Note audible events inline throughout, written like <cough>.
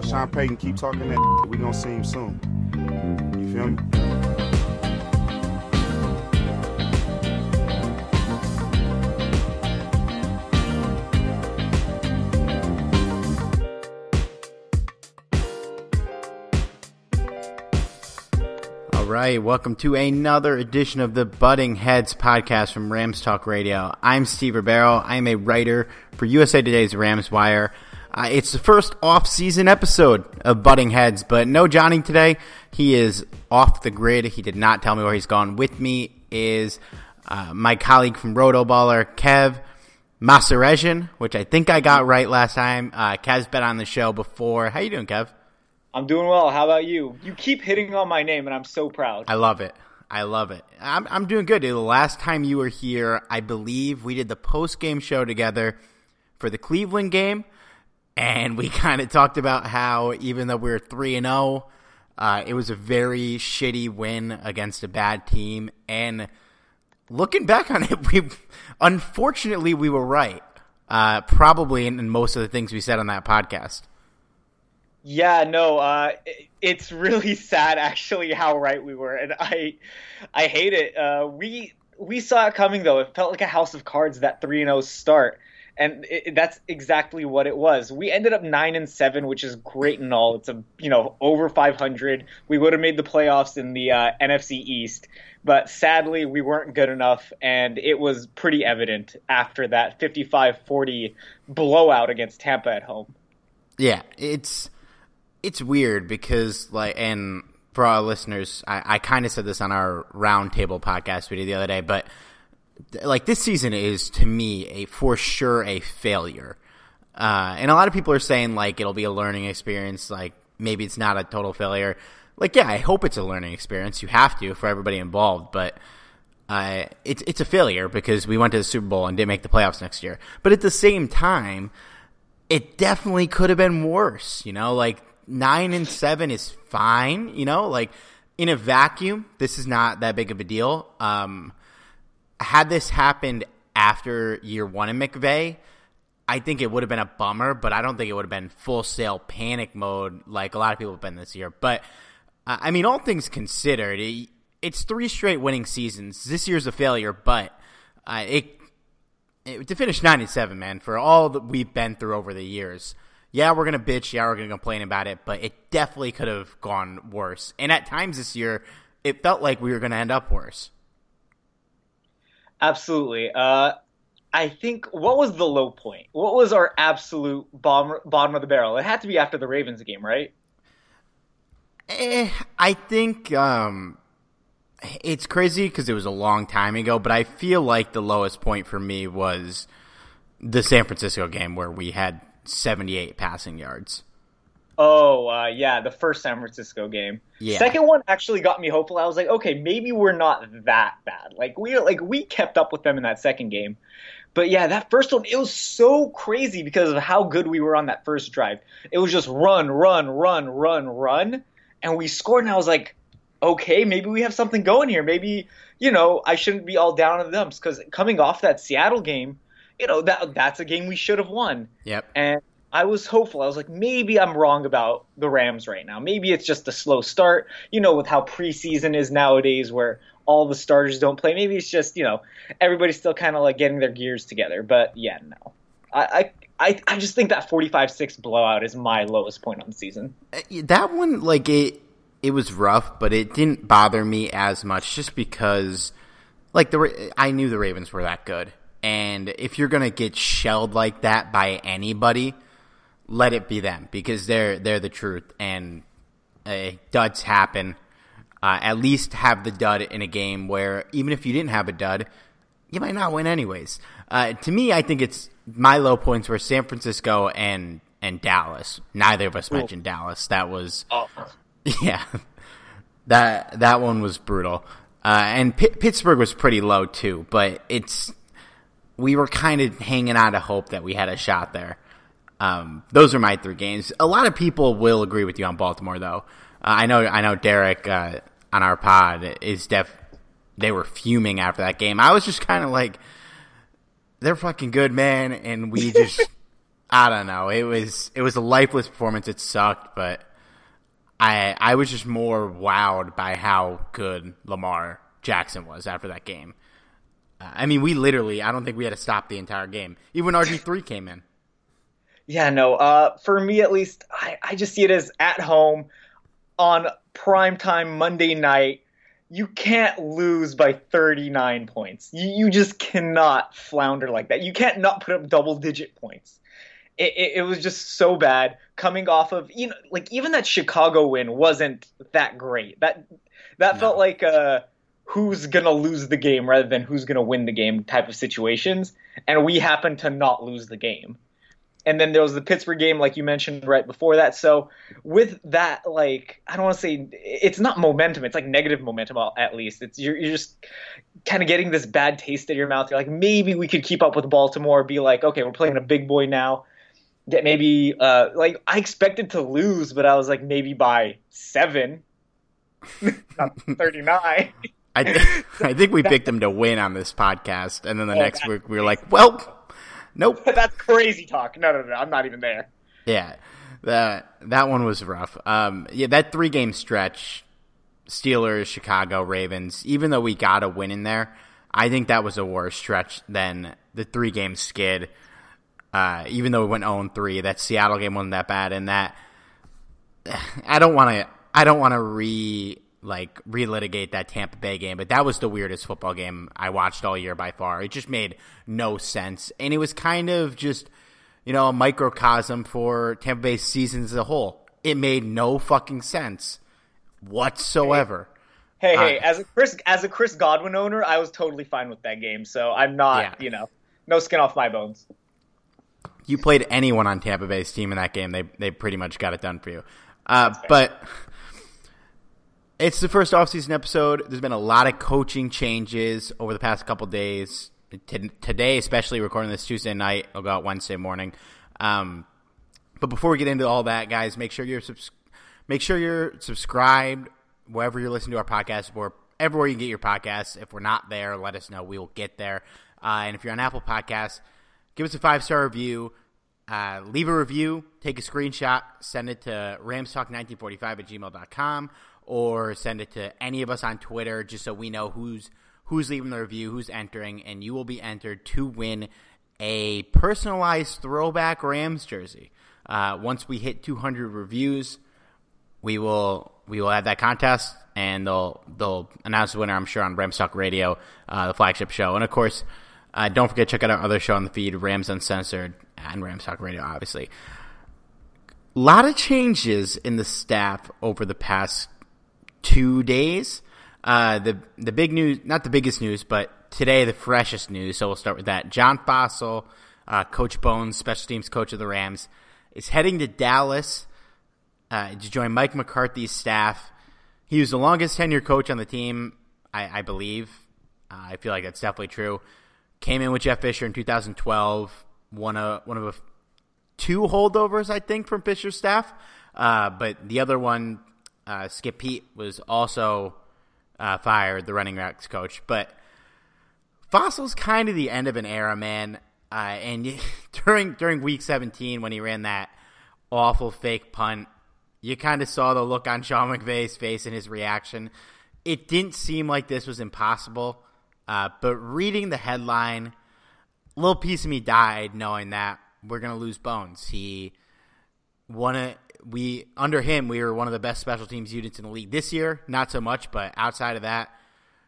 Tell Sean Payton keep talking that. We gonna see him soon. You feel me? All right, welcome to another edition of the Butting Heads podcast from Rams Talk Radio. I'm Steve Ribeiro. I'm a writer for USA Today's Rams Wire. Uh, it's the first off-season episode of Butting Heads, but no Johnny today. He is off the grid. He did not tell me where he's gone. With me is uh, my colleague from RotoBaller, Kev Mahserejian, which I think I got right last time. Uh, Kev's been on the show before. How you doing, Kev? I'm doing well. How about you? You keep hitting on my name, and I'm so proud. I love it. I love it. I'm I'm doing good. The last time you were here, I believe we did the post game show together for the Cleveland game, and we <laughs> kind of talked about how even though we were three and zero, uh, it was a very shitty win against a bad team. And looking back on it, <laughs> we unfortunately we were right. Uh, probably in, in most of the things we said on that podcast. Yeah, no, uh, it's really <laughs> sad actually how right we were, and I, I hate it. Uh, we we saw it coming though. It felt like a house of cards that three and zero start, and it, that's exactly what it was. We ended up nine and seven, which is great and all. It's a you know over five hundred. We would have made the playoffs in the uh, NFC East, but sadly we weren't good enough, and it was pretty evident after that 55-40 blowout against Tampa at home. Yeah, it's it's weird because like and for our listeners i, I kind of said this on our roundtable podcast we did the other day but like this season is to me a for sure a failure. Uh, and a lot of people are saying like it'll be a learning experience like maybe it's not a total failure. Like yeah i hope it's a learning experience. You have to for everybody involved but uh, it's it's a failure because we went to the super bowl and didn't make the playoffs next year. But at the same time it definitely could have been worse you know? Like nine and seven is fine. You know, like in a vacuum, this is not that big of a deal. Um, had this happened after year one in McVay, I think it would have been a bummer, but I don't think it would have been full sail panic mode like a lot of people have been this year. But uh, I mean, all things considered, it, it's three straight winning seasons. This year's a failure, but uh, it, it to finish nine and seven, man, for all that we've been through over the years. Yeah, we're gonna bitch. Yeah, we're gonna complain about it, but it definitely could have gone worse. And at times this year, it felt like we were gonna end up worse. Absolutely. Uh, I think what was the low point? What was our absolute bottom bottom of the barrel? It had to be after the Ravens game, right? Eh, I think um, it's crazy because it was a long time ago, but I feel like the lowest point for me was the San Francisco game where we had 78 passing yards. Oh, uh, yeah, the first San Francisco game. Yeah. Second one actually got me hopeful. I was like, okay, maybe we're not that bad. Like we like we kept up with them in that second game. But yeah, that first one, it was so crazy because of how good we were on that first drive. It was just run, run, run, run, run. And we scored, and I was like, okay, maybe we have something going here. Maybe, you know, I shouldn't be all down on the dumps because coming off that Seattle game, you know, that that's a game we should have won. Yep. And I was hopeful. I was like, maybe I'm wrong about the Rams right now. Maybe it's just a slow start, you know, with how preseason is nowadays where all the starters don't play. Maybe it's just, you know, everybody's still kind of like getting their gears together. But yeah, no. I, I, I just think that 45 6 blowout is my lowest point on the season. Uh, that one, like, it it was rough, but it didn't bother me as much just because, like, the I knew the Ravens were that good. And if you're to get shelled like that by anybody, let it be them because they're they're the truth and uh, duds happen. Uh, at least have the dud in a game where even if you didn't have a dud, you might not win anyways. Uh, to me, I think it's my low points were San Francisco and and Dallas. Neither of us mentioned Dallas. That was oh. <laughs> yeah, that that one was brutal. Uh, and P- Pittsburgh was pretty low too, but it's we were kind of hanging out of hope that we had a shot there. Um, those are my three games. A lot of people will agree with you on Baltimore, though. Uh, I know, I know. Derek uh, on our pod is def. They were fuming after that game. I was just kind of like, they're fucking good, man, and we <laughs> just, I don't know. It was it was a lifeless performance. It sucked, but I I was just more wowed by how good Lamar Jackson was after that game. Uh, I mean, we literally, I don't think we had to stop the entire game. Even RG three came in. Yeah, no. Uh, for me, at least, I, I just see it as at home on primetime Monday night. You can't lose by 39 points. You, you just cannot flounder like that. You can't not put up double digit points. It, it, it, was just so bad coming off of you know like even that Chicago win wasn't that great. That that no. felt like uh who's gonna lose the game rather than who's gonna win the game type of situations, and we happened to not lose the game and then there was the Pittsburgh game, like you mentioned right before that. So with that, like I don't want to say it's not momentum; it's like negative momentum at least. It's you're, you're just kind of getting this bad taste in your mouth. You're like, maybe we could keep up with Baltimore. Be like, okay, we're playing a big boy now. Get maybe uh, like I expected to lose, but I was like maybe by seven, <laughs> not thirty nine. I, th- I think we <laughs> picked them to win on this podcast, and then the oh, next week we were like, well Nope. <laughs> That's crazy talk. No, no, no. I'm not even there. Yeah. That that one was rough. Um, yeah, that three game stretch, Steelers, Chicago, Ravens. Even though we got a win in there, I think that was a worse stretch than the three game skid. Uh, even though we went 0 3, that Seattle game wasn't that bad, and that <sighs> I don't want to. I don't want to re like relitigate that Tampa Bay game, but that was the weirdest football game I watched all year by far. It just made no sense, and it was kind of just you know a microcosm for Tampa Bay's season as a whole. It made no fucking sense whatsoever. Hey, hey, uh, as a Chris as a Chris Godwin owner, I was totally fine with that game, so I'm not yeah. you know no skin off my bones. You played anyone on Tampa Bay's team in that game, they they pretty much got it done for you. Uh, but it's the first offseason episode. There's been a lot of coaching changes over the past couple days. T- today, especially recording this Tuesday night, I'll go out Wednesday morning. Um, but before we get into all that, guys, make sure you're subs- make sure you're subscribed wherever you're listening to our podcast or everywhere you get your podcasts. If we're not there, let us know. We will get there. Uh, and if you're on Apple Podcasts, give us a five star review. Uh, leave a review, take a screenshot, send it to ramstalk1945 at gmail.com, or send it to any of us on Twitter just so we know who's who's leaving the review, who's entering, and you will be entered to win a personalized throwback Rams jersey. Uh, once we hit 200 reviews, we will we will have that contest, and they'll they'll announce the winner. I'm sure on Rams Talk Radio, uh, the flagship show, and of course, uh, don't forget to check out our other show on the feed, Rams Uncensored, and Rams Talk Radio. Obviously, a lot of changes in the staff over the past two days. Uh, the the big news, not the biggest news, but today the freshest news. So we'll start with that. John Fassel, uh, Coach Bones, special teams coach of the Rams, is heading to Dallas uh, to join Mike McCarthy's staff. He was the longest tenure coach on the team, I, I believe. Uh, I feel like that's definitely true. Came in with Jeff Fisher in 2012. One of one of a, two holdovers, I think, from Fisher's staff. Uh, but the other one, uh, Skip Peete was also uh, fired, the running backs coach. But Fassel's kind of the end of an era, man. Uh, and <laughs> during during week 17, when he ran that awful fake punt, you kind of saw the look on Sean McVay's face and his reaction. It didn't seem like this was impossible, uh, but reading the headline, a little piece of me died knowing that we're gonna lose Bones. He won it. We under him, we were one of the best special teams units in the league this year. Not so much, but outside of that,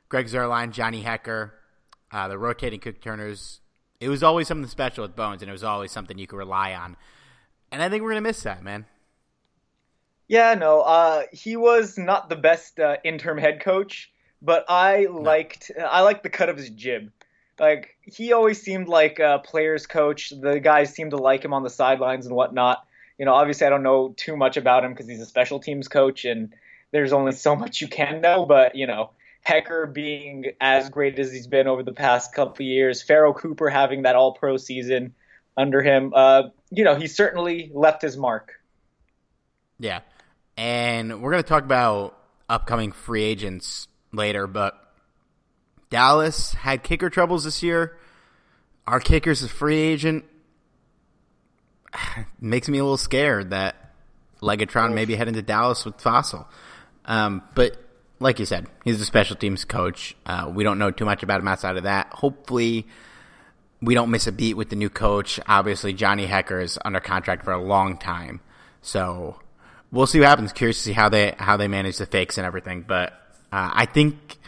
Greg Zuerlein, Johnny Hekker, uh, the rotating kick turners. It was always something special with Bones, and it was always something you could rely on. And I think we're gonna miss that, man. Yeah, no, uh, he was not the best uh, interim head coach, but I no. liked I liked the cut of his jib. Like he always seemed like a players coach. The guys seemed to like him on the sidelines and whatnot. You know, obviously I don't know too much about him because he's a special teams coach, and there's only so much you can know. But you know, Hekker being as great as he's been over the past couple years, Pharoh Cooper having that All Pro season under him, uh, you know, he certainly left his mark. Yeah, and we're going to talk about upcoming free agents later, but Dallas had kicker troubles this year. Our kicker's a free agent. <sighs> Makes me a little scared that Legatron may be heading to Dallas with Fassel. Um, but like you said, he's a special teams coach. Uh, we don't know too much about him outside of that. Hopefully, we don't miss a beat with the new coach. Obviously, Johnny Hekker is under contract for a long time, so we'll see what happens. Curious to see how they how they manage the fakes and everything. But uh, I think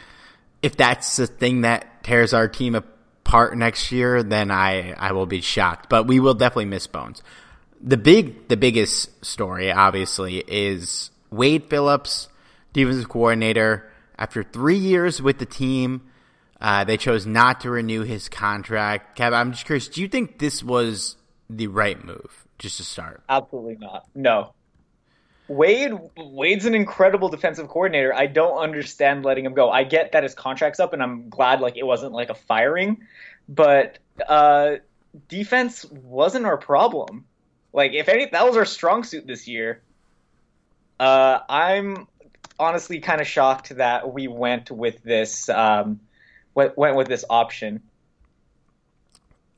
if that's the thing that tears our team apart next year, then I I will be shocked. But we will definitely miss Bones. The big the biggest story, obviously, is Wade Phillips, defensive coordinator. After three years with the team, uh, they chose not to renew his contract. Kev, I'm just curious. Do you think this was the right move, just to start? Absolutely not. No, Wade Wade's an incredible defensive coordinator. I don't understand letting him go. I get that his contract's up, and I'm glad like it wasn't like a firing, but uh, defense wasn't our problem. Like if any, that was our strong suit this year. Uh, I'm honestly kind of shocked that we went with this um, went, went with this option.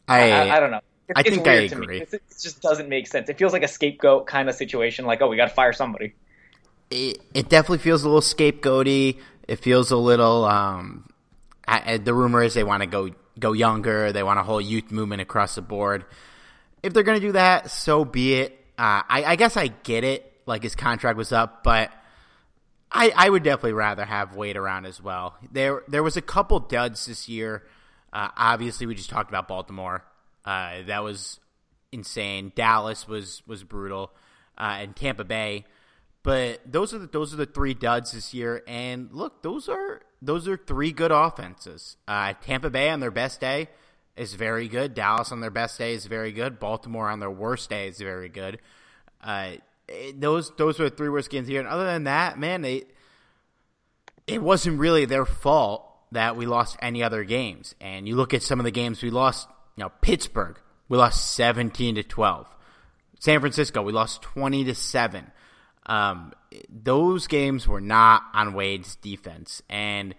I, I, I don't know. I think I agree. It just doesn't make sense. It feels like a scapegoat kind of situation. Like, oh, we got to fire somebody. It, it, definitely feels a little scapegoaty. It feels a little. Um, I, the rumor is they want to go go younger. They want a whole youth movement across the board. If they're going to do that, so be it. Uh, I, I guess I get it. Like his contract was up, but I, I would definitely rather have Wade around as well. There there was a couple duds this year. Uh, obviously, we just talked about Baltimore. Uh, that was insane. Dallas was was brutal, uh, and Tampa Bay. But those are the those are the three duds this year. And look, those are those are three good offenses. Uh, Tampa Bay on their best day is very good. Dallas on their best day is very good. Baltimore on their worst day is very good. Uh, those those are the three worst games here. And other than that, man, it it wasn't really their fault that we lost any other games. And you look at some of the games we lost know, Pittsburgh, we lost 17 to 12. San Francisco, we lost 20 to 7. Um, those games were not on Wade's defense. And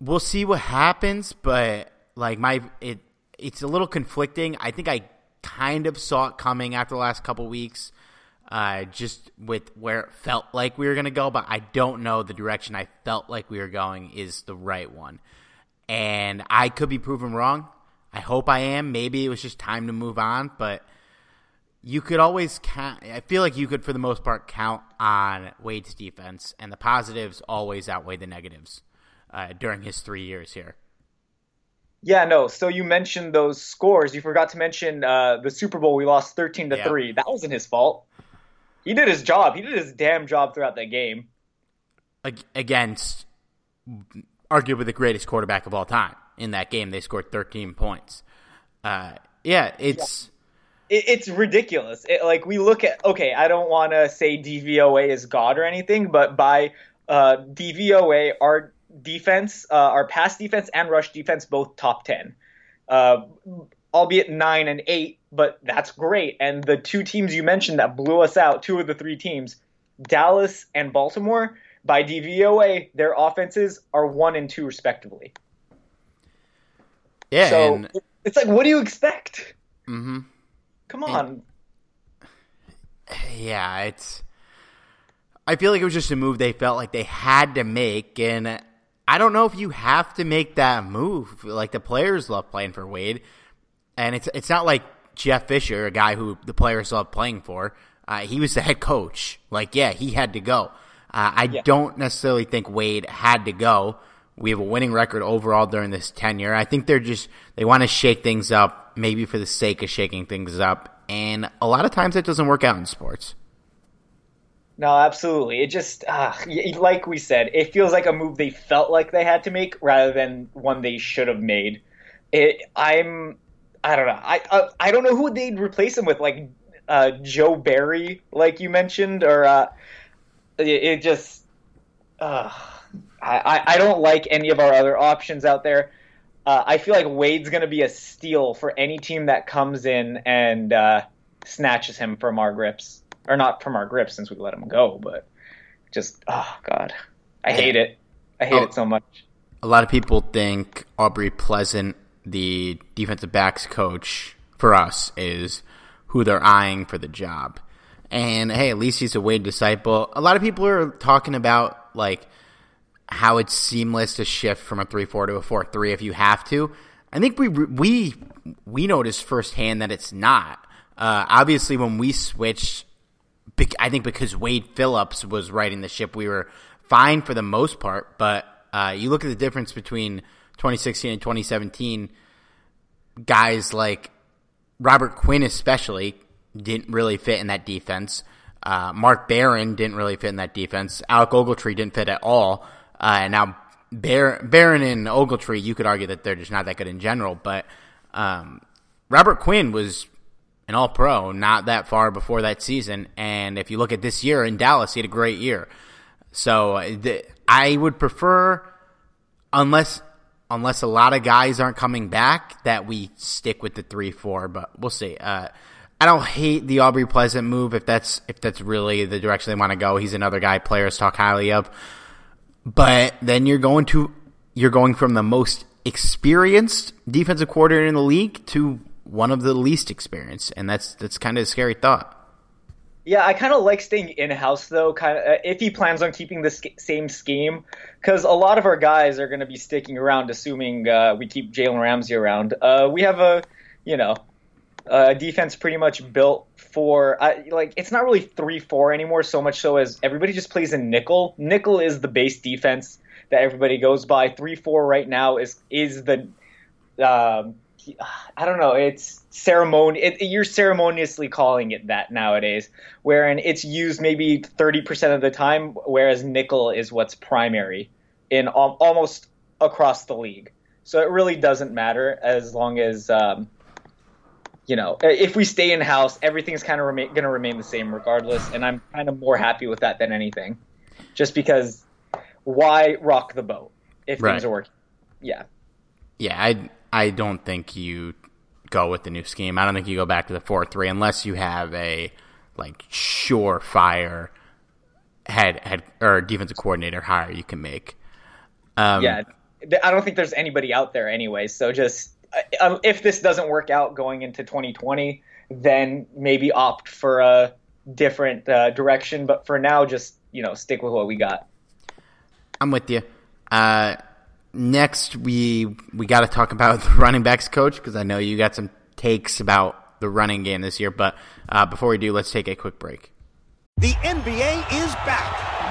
we'll see what happens, but like my it it's a little conflicting. I think I kind of saw it coming after the last couple weeks, uh, just with where it felt like we were to go, but I don't know the direction I felt like we were going is the right one. And I could be proven wrong. I hope I am. Maybe it was just time to move on, but you could always count. I feel like you could, for the most part, count on Wade's defense, and the positives always outweigh the negatives uh, during his three years here. Yeah, no. So you mentioned those scores. You forgot to mention uh, the Super Bowl. We lost thirteen to three. That wasn't his fault. He did his job. He did his damn job throughout that game. Against arguably the greatest quarterback of all time in that game, they scored thirteen points. Uh, yeah, it's. Yeah it's ridiculous. It, like we look at okay, I don't want to say DVOA is god or anything, but by uh, DVOA, our defense, uh, our pass defense and rush defense both top ten, uh, albeit nine and eight, but that's great. And the two teams you mentioned that blew us out, two of the three teams, Dallas and Baltimore, by DVOA, their offenses are one and two respectively. Yeah, so and... it's like, what do you expect? Mm-hmm. Come on. yeah, it's. I feel like it was just a move they felt like they had to make, and I don't know if you have to make that move. Like the players love playing for Wade, and it's it's not like Jeff Fisher, a guy who the players love playing for. Uh, he was the head coach. Like, yeah, he had to go. Uh, I yeah. don't necessarily think Wade had to go. We have a winning record overall during this tenure. I think they're just they want to shake things up, maybe for the sake of shaking things up, and a lot of times that doesn't work out in sports. No, absolutely. It just uh, like we said, it feels like a move they felt like they had to make rather than one they should have made. It, I'm, I don't know. I, I, I don't know who they'd replace him with, like uh, Joe Barry, like you mentioned, or uh, it, it just. Uh, I, I don't like any of our other options out there. Uh, I feel like Wade's going to be a steal for any team that comes in and uh, snatches him from our grips, or not from our grips since we let him go, but just oh god, I hate it. I hate oh, it so much. A lot of people think Aubrey Pleasant, the defensive backs coach for us, is who they're eyeing for the job. And hey, at least he's a Wade disciple. A lot of people are talking about like how it's seamless to shift from a three four to a four three if you have to. I think we we we noticed firsthand that it's not. Uh, obviously, when we switched, I think because Wade Phillips was riding the ship, we were fine for the most part. But uh, you look at the difference between 2016 and 2017. Guys like Robert Quinn, especially, didn't really fit in that defense. Uh, Mark Barron didn't really fit in that defense. Alec Ogletree didn't fit at all. Uh, now, Bar- Barron and Ogletree, you could argue that they're just not that good in general, but um, Robert Quinn was an All Pro not that far before that season, and if you look at this year in Dallas, he had a great year. So I would prefer, unless unless a lot of guys aren't coming back, that we stick with the three four. But we'll see. Uh, I don't hate the Aubrey Pleasant move if that's if that's really the direction they want to go. He's another guy players talk highly of. But then you're going to you're going from the most experienced defensive coordinator in the league to one of the least experienced, and that's that's kind of a scary thought. Yeah, I kind of like staying in house though. Kind of if he plans on keeping the sk- same scheme, because a lot of our guys are going to be sticking around, assuming uh, we keep Jalen Ramsey around. Uh, we have a, you know, a defense pretty much built for uh, like it's not really three four anymore. So much so as everybody just plays in nickel. Nickel is the base defense that everybody goes by. Three four right now is is the um, I don't know. It's ceremony. It, you're ceremoniously calling it that nowadays, wherein it's used maybe thirty percent of the time, whereas nickel is what's primary in al- almost across the league. So it really doesn't matter as long as um, you know, if we stay in house, everything's kind of going to remain the same regardless. And I'm kind of more happy with that than anything, just because why rock the boat if right. things are working? Yeah. Yeah, I I don't think you go with the new scheme. I don't think you go back to the four three unless you have a like surefire head head or defensive coordinator hire you can make. Um, yeah, I don't think there's anybody out there anyway. So just um, if this doesn't work out going into 2020, then maybe opt for a different uh, direction. But for now, just you know, stick with what we got. I'm with you. Uh, next, we we got to talk about the running backs coach because I know you got some takes about the running game this year. But uh, before we do, let's take a quick break. The NBA is back.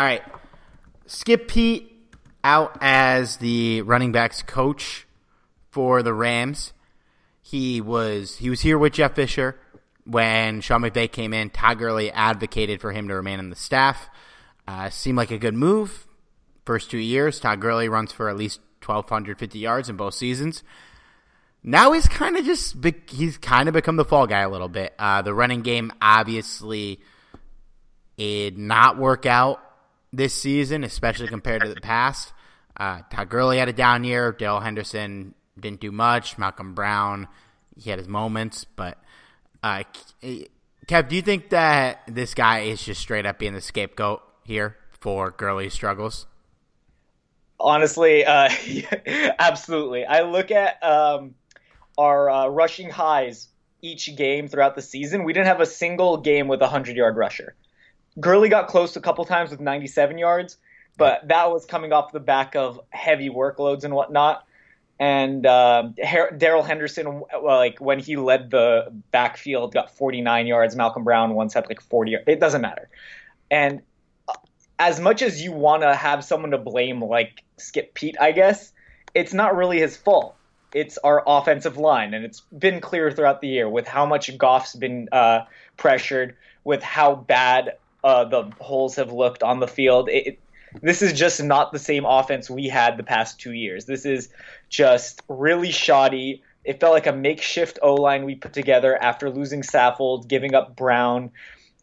All right. Skip Peete out as the running backs coach for the Rams. He was he was here with Jeff Fisher when Sean McVay came in. Todd Gurley advocated for him to remain on the staff. Uh, seemed like a good move. First two years, Todd Gurley runs for at least 1,250 yards in both seasons. Now he's kind of just he's kind of become the fall guy a little bit. Uh, the running game obviously did not work out this season, especially compared to the past. Uh, Todd Gurley had a down year. Dale Henderson didn't do much. Malcolm Brown, he had his moments. But, uh, Kev, do you think that this guy is just straight up being the scapegoat here for Gurley's struggles? Honestly, uh, <laughs> absolutely. I look at um, our uh, rushing highs each game throughout the season. We didn't have a single game with a 100 yard rusher. Gurley got close a couple times with 97 yards, but that was coming off the back of heavy workloads and whatnot. And uh, Darrell Henderson, like when he led the backfield, got 49 yards. Malcolm Brown once had like 40. It doesn't matter. And uh, as much as you want to have someone to blame, like Skip Peete, I guess it's not really his fault. It's our offensive line, and it's been clear throughout the year with how much Goff's been uh, pressured, with how bad uh, the holes have looked on the field. It, it, this is just not the same offense we had the past two years. This is just really shoddy. It felt like a makeshift O line we put together after losing Saffold, giving up Brown,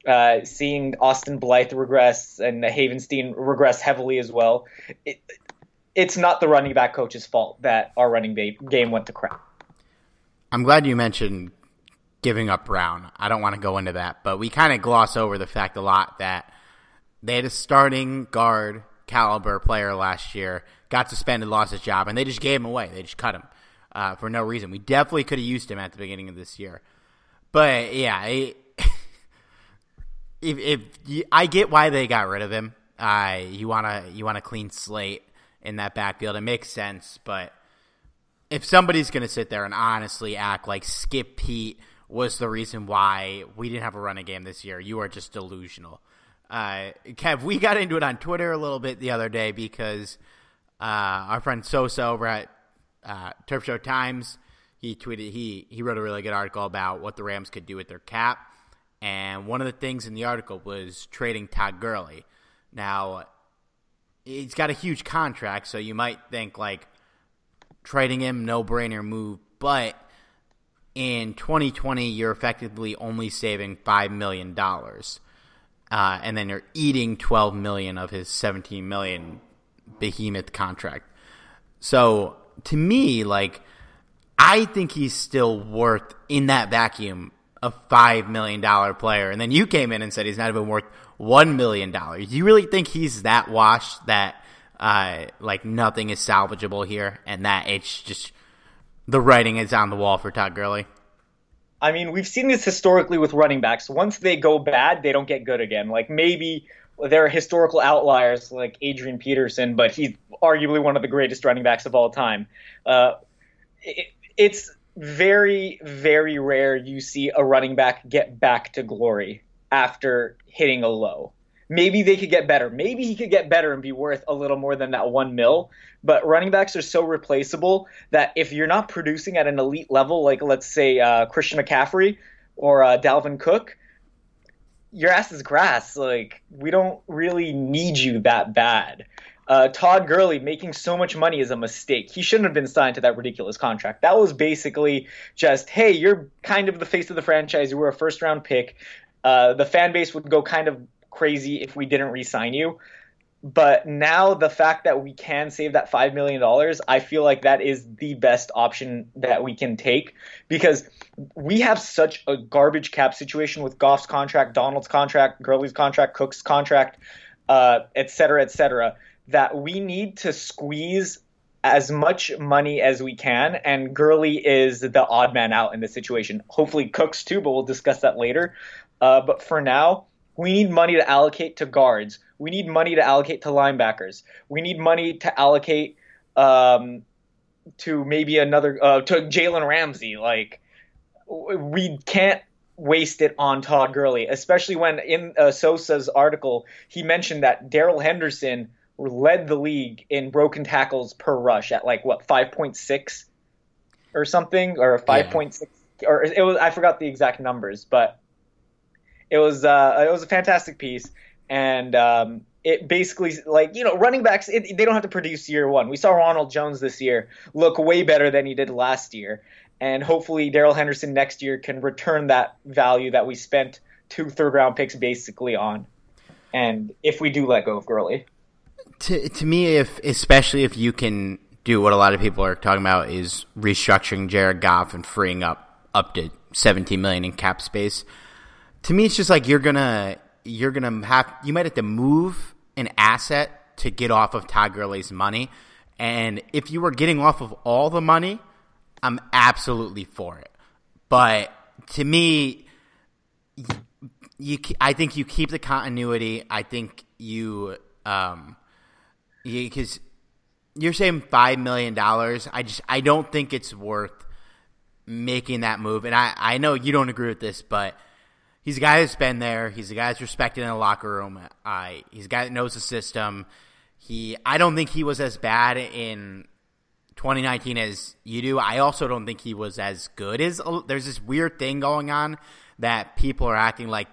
uh, seeing Austin Blythe regress and Havenstein regress heavily as well. It, it's not the running back coach's fault that our running game went to crap. I'm glad you mentioned giving up Brown. I don't want to go into that, but we kind of gloss over the fact a lot that they had a starting guard caliber player last year, got suspended, lost his job, and they just gave him away. They just cut him uh, for no reason. We definitely could have used him at the beginning of this year, but yeah, it, <laughs> if, if I get why they got rid of him, uh, you want to you want a clean slate in that backfield. It makes sense, but if somebody's going to sit there and honestly act like Skip Peete was the reason why we didn't have a running game this year. You are just delusional. Uh, Kev, we got into it on Twitter a little bit the other day because uh, our friend Sosa over at uh, Turf Show Times, he tweeted he he wrote a really good article about what the Rams could do with their cap, and one of the things in the article was trading Todd Gurley. Now, he's got a huge contract, so you might think like trading him no brainer move, but in 2020 you're effectively only saving five million dollars, uh, and then you're eating 12 million of his 17 million behemoth contract. So to me, like I think he's still worth in that vacuum a five million dollar player, and then you came in and said he's not even worth one million dollars. Do you really think he's that washed that uh, like nothing is salvageable here, and that it's just the writing is on the wall for Todd Gurley? I mean, we've seen this historically with running backs. Once they go bad, they don't get good again. Like maybe there are historical outliers like Adrian Peterson, but he's arguably one of the greatest running backs of all time. Uh, it, it's very, very rare you see a running back get back to glory after hitting a low maybe they could get better. Maybe he could get better and be worth a little more than that one mil. But running backs are so replaceable that if you're not producing at an elite level, like let's say uh, Christian McCaffrey or uh, Dalvin Cook, your ass is grass. Like we don't really need you that bad. uh, Todd Gurley making so much money is a mistake. He shouldn't have been signed to that ridiculous contract. That was basically just, hey, you're kind of the face of the franchise. You were a first round pick. Uh, the fan base would go kind of crazy if we didn't re sign you. But now the fact that we can save that $5 million, I feel like that is the best option that we can take because we have such a garbage cap situation with Goff's contract, Donald's contract, Gurley's contract, Cooks' contract, uh, et cetera, et cetera, that we need to squeeze as much money as we can. And Gurley is the odd man out in this situation. Hopefully Cooks too, but we'll discuss that later. Uh, but for now, we need money to allocate to guards. We need money to allocate to linebackers. We need money to allocate um, to maybe another uh, to Jalen Ramsey. Like we can't waste it on Todd Gurley, especially when in uh, Sosa's article he mentioned that Darrell Henderson led the league in broken tackles per rush at like what 5.6 or something or 5.6 yeah. or it was I forgot the exact numbers, but it was uh, it was a fantastic piece and um, it basically like you know running backs it, they don't have to produce year one. We saw Ronald Jones this year look way better than he did last year, and hopefully Darrell Henderson next year can return that value that we spent two third round picks basically on. And if we do let go of Gurley, to to me, if especially if you can do what a lot of people are talking about is restructuring Jared Goff and freeing up up to 17 million in cap space. To me, it's just like you're gonna you're gonna have you might have to move an asset to get off of Todd Gurley's money, and if you were getting off of all the money, I'm absolutely for it. But to me, you, you I think you keep the continuity. I think you um because you're saying five million dollars. I just I don't think it's worth making that move. And I I know you don't agree with this, but he's a guy that's been there. He's a guy that's respected in the locker room. I he's a guy that knows the system. He I don't think he was as bad in 2019 as you do. I also don't think he was as good as uh, there's this weird thing going on that people are acting like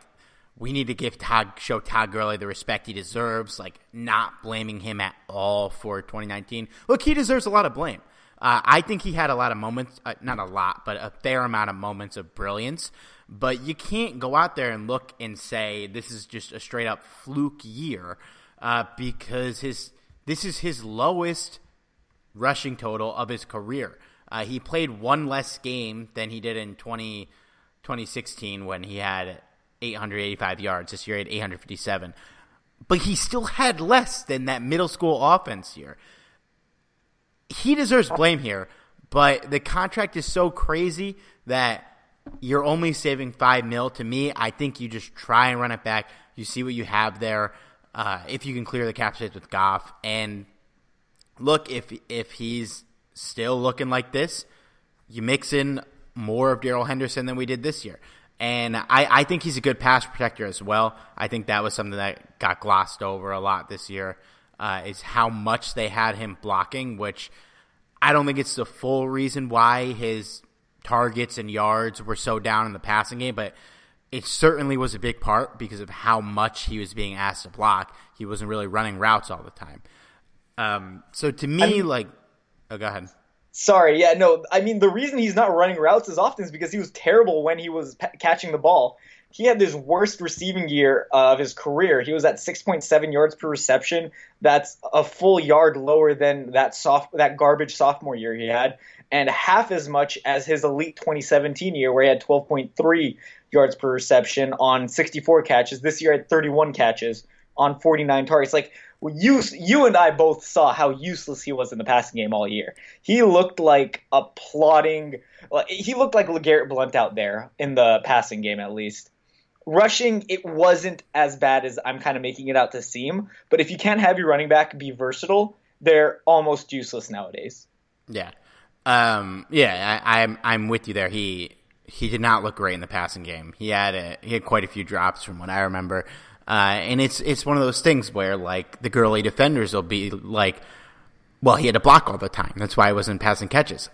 we need to give Todd show Todd Gurley the respect he deserves, like not blaming him at all for 2019. Look, he deserves a lot of blame. Uh, I think he had a lot of moments, uh, not a lot, but a fair amount of moments of brilliance. But you can't go out there and look and say this is just a straight up fluke year uh, because his this is his lowest rushing total of his career. Uh, he played one less game than he did in 20, 2016 when he had 885 yards. This year he had 857. But he still had less than that middle school offense here. He deserves blame here, but the contract is so crazy that you're only saving five mil. To me, I think you just try and run it back. You see what you have there. Uh, if you can clear the cap space with Goff, and look, if if he's still looking like this, you mix in more of Darrell Henderson than we did this year. And I, I think he's a good pass protector as well. I think that was something that got glossed over a lot this year, uh, is how much they had him blocking, which I don't think it's the full reason why his targets and yards were so down in the passing game, but it certainly was a big part because of how much he was being asked to block. He wasn't really running routes all the time. Um, so to me, I mean, like, oh, go ahead. Sorry, yeah, no. I mean, the reason he's not running routes as often is because he was terrible when he was p- catching the ball. He had this worst receiving year of his career. He was at 6.7 yards per reception. That's a full yard lower than that soft that garbage sophomore year he had, and half as much as his elite 2017 year where he had 12.3 yards per reception on 64 catches. This year had 31 catches on 49 targets. Like you you and I both saw how useless he was in the passing game all year. He looked like a plodding. He looked like LeGarrette Blunt out there in the passing game, at least. Rushing, it wasn't as bad as I'm kind of making it out to seem. But if you can't have your running back be versatile, they're almost useless nowadays. Yeah, um, yeah, I, I'm I'm with you there. He he did not look great in the passing game. He had a, he had quite a few drops from what I remember. Uh, and it's it's one of those things where like the Gurley defenders will be like, well, he had to block all the time. That's why he wasn't passing catches.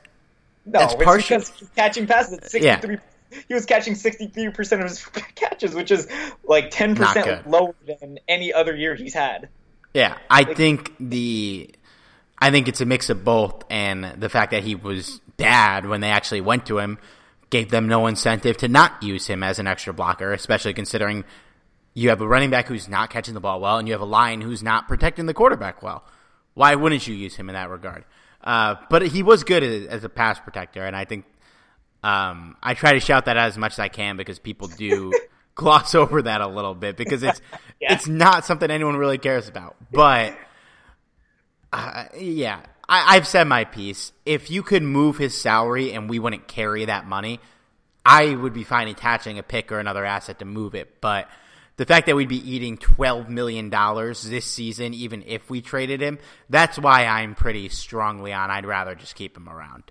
No, That's it's partial- because he's catching passes at sixty three. <laughs> He was catching sixty three percent of his <laughs> catches, which is like ten percent lower than any other year he's had. Yeah, I think the I think it's a mix of both, and the fact that he was bad when they actually went to him gave them no incentive to not use him as an extra blocker, especially considering you have a running back who's not catching the ball well, and you have a line who's not protecting the quarterback well. Why wouldn't you use him in that regard? Uh, but he was good as, as, a pass protector, and I think um, I try to shout that out as much as I can because people do <laughs> gloss over that a little bit because it's <laughs> yeah. it's not something anyone really cares about. But uh, yeah, I, I've said my piece. If you could move his salary and we wouldn't carry that money, I would be fine attaching a pick or another asset to move it. But the fact that we'd be eating $12 million this season, even if we traded him, that's why I'm pretty strongly on I'd rather just keep him around.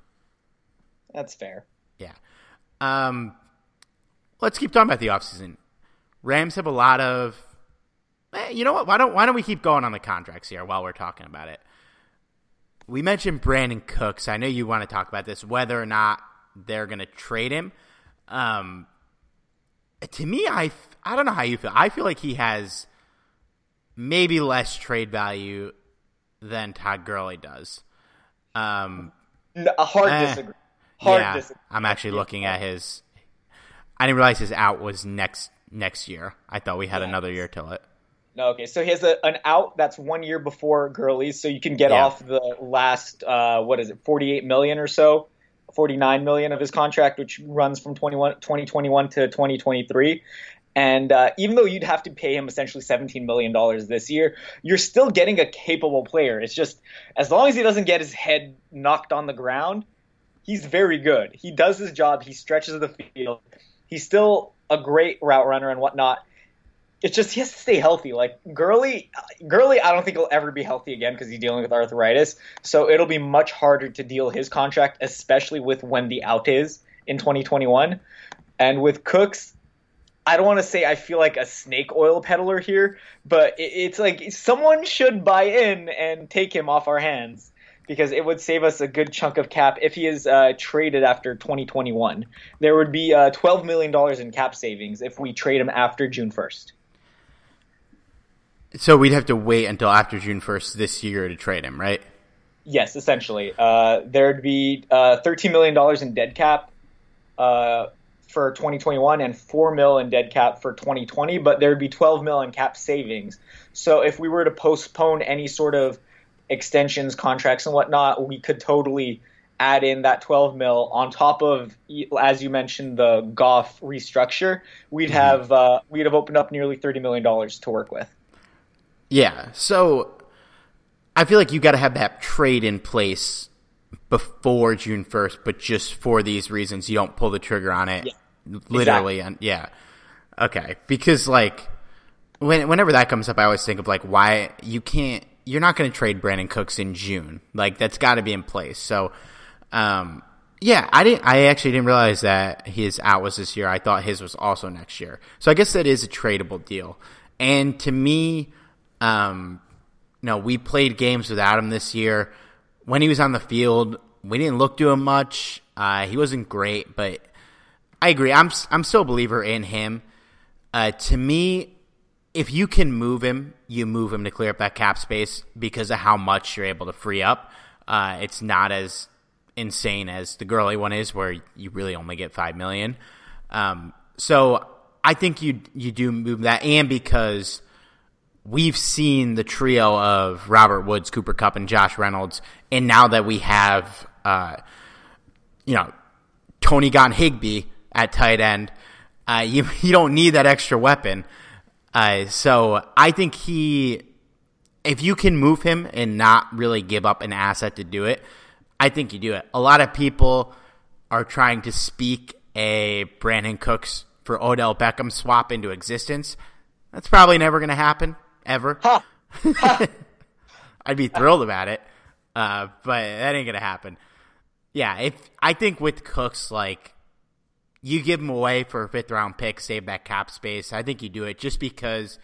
That's fair. Um, let's keep talking about the offseason. Rams have a lot of. Eh, you know what? Why don't Why don't we keep going on the contracts here while we're talking about it? We mentioned Brandin Cooks. I know you want to talk about this, whether or not they're going to trade him. Um, to me, I I don't know how you feel. I feel like he has maybe less trade value than Todd Gurley does. Um, a hard eh, disagree. Hard yeah. I'm actually looking at his. I didn't realize his out was next next year. I thought we had yeah. another year till it. No, okay. So he has a, an out that's one year before Gurley's, so you can get yeah. off the last uh, what is it, 48 million or so, 49 million of his contract, which runs from 21, 2021 to 2023. And uh, even though you'd have to pay him essentially $17 million this year, you're still getting a capable player. It's just as long as he doesn't get his head knocked on the ground, he's very good. He does his job, he stretches the field. He's still a great route runner and whatnot it's just he has to stay healthy. Like Gurley, Gurley, I don't think he'll ever be healthy again because he's dealing with arthritis. So it'll be much harder to deal his contract, especially with when the out is in 2021. And with Cooks, I don't want to say I feel like a snake oil peddler here, but it's like someone should buy in and take him off our hands because it would save us a good chunk of cap if he is uh, traded after 2021. There would be uh, $12 million in cap savings if we trade him after June 1st. So we'd have to wait until after June 1st this year to trade him, right? Yes, essentially. Uh, there'd be uh, $13 million in dead cap uh, for 2021 and 4 mil in dead cap for 2020, but there'd be 12 mil in cap savings. So if we were to postpone any sort of extensions, contracts, and whatnot, we could totally add in that 12 mil on top of, as you mentioned, the Goff restructure. We'd mm-hmm. have uh, we'd have opened up nearly 30 million dollars to work with. Yeah. So I feel like you got to have that trade in place before June 1st, but just for these reasons, you don't pull the trigger on it. Yeah. Literally. Exactly. And yeah. Okay. Because like when, whenever that comes up, I always think of like why you can't, you're not going to trade Brandin Cooks in June. Like that's got to be in place. So, um, yeah, I didn't. I actually didn't realize that his out was this year. I thought his was also next year. So I guess that is a tradable deal. And to me, um, no, we played games without him this year. When he was on the field, we didn't look to him much. Uh, he wasn't great, but I agree. I'm I'm still a believer in him. Uh, to me, if you can move him, you move him to clear up that cap space because of how much you're able to free up. Uh, it's not as insane as the Gurley one is, where you really only get five million. Um, so I think you you do move that, and because we've seen the trio of Robert Woods, Cooper Kupp, and Josh Reynolds, and now that we have, uh, you know, Tony Gon Higbee at tight end, uh, you <laughs> you don't need that extra weapon. Uh, so I think he, if you can move him and not really give up an asset to do it, I think you do it. A lot of people are trying to speak a Brandin Cooks for Odell Beckham swap into existence. That's probably never going to happen ever. <laughs> I'd be thrilled about it, uh, but that ain't gonna happen. Yeah, if I think with Cooks, like you give him away for a fifth round pick, save that cap space. I think you do it just because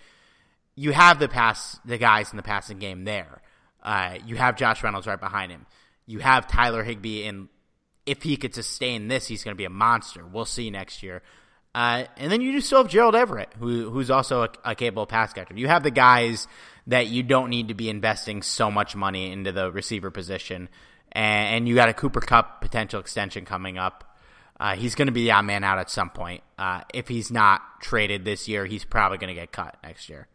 you have the pass, the guys in the passing game there. Uh, you have Josh Reynolds right behind him. You have Tyler Higbee, and if he could sustain this, he's going to be a monster. We'll see next year. Uh, and then you just still have Gerald Everett, who, who's also a, a, capable pass catcher. You have the guys that you don't need to be investing so much money into the receiver position, and, and you got a Cooper Kupp potential extension coming up. Uh, he's going to be the odd man out at some point. Uh, if he's not traded this year, he's probably going to get cut next year.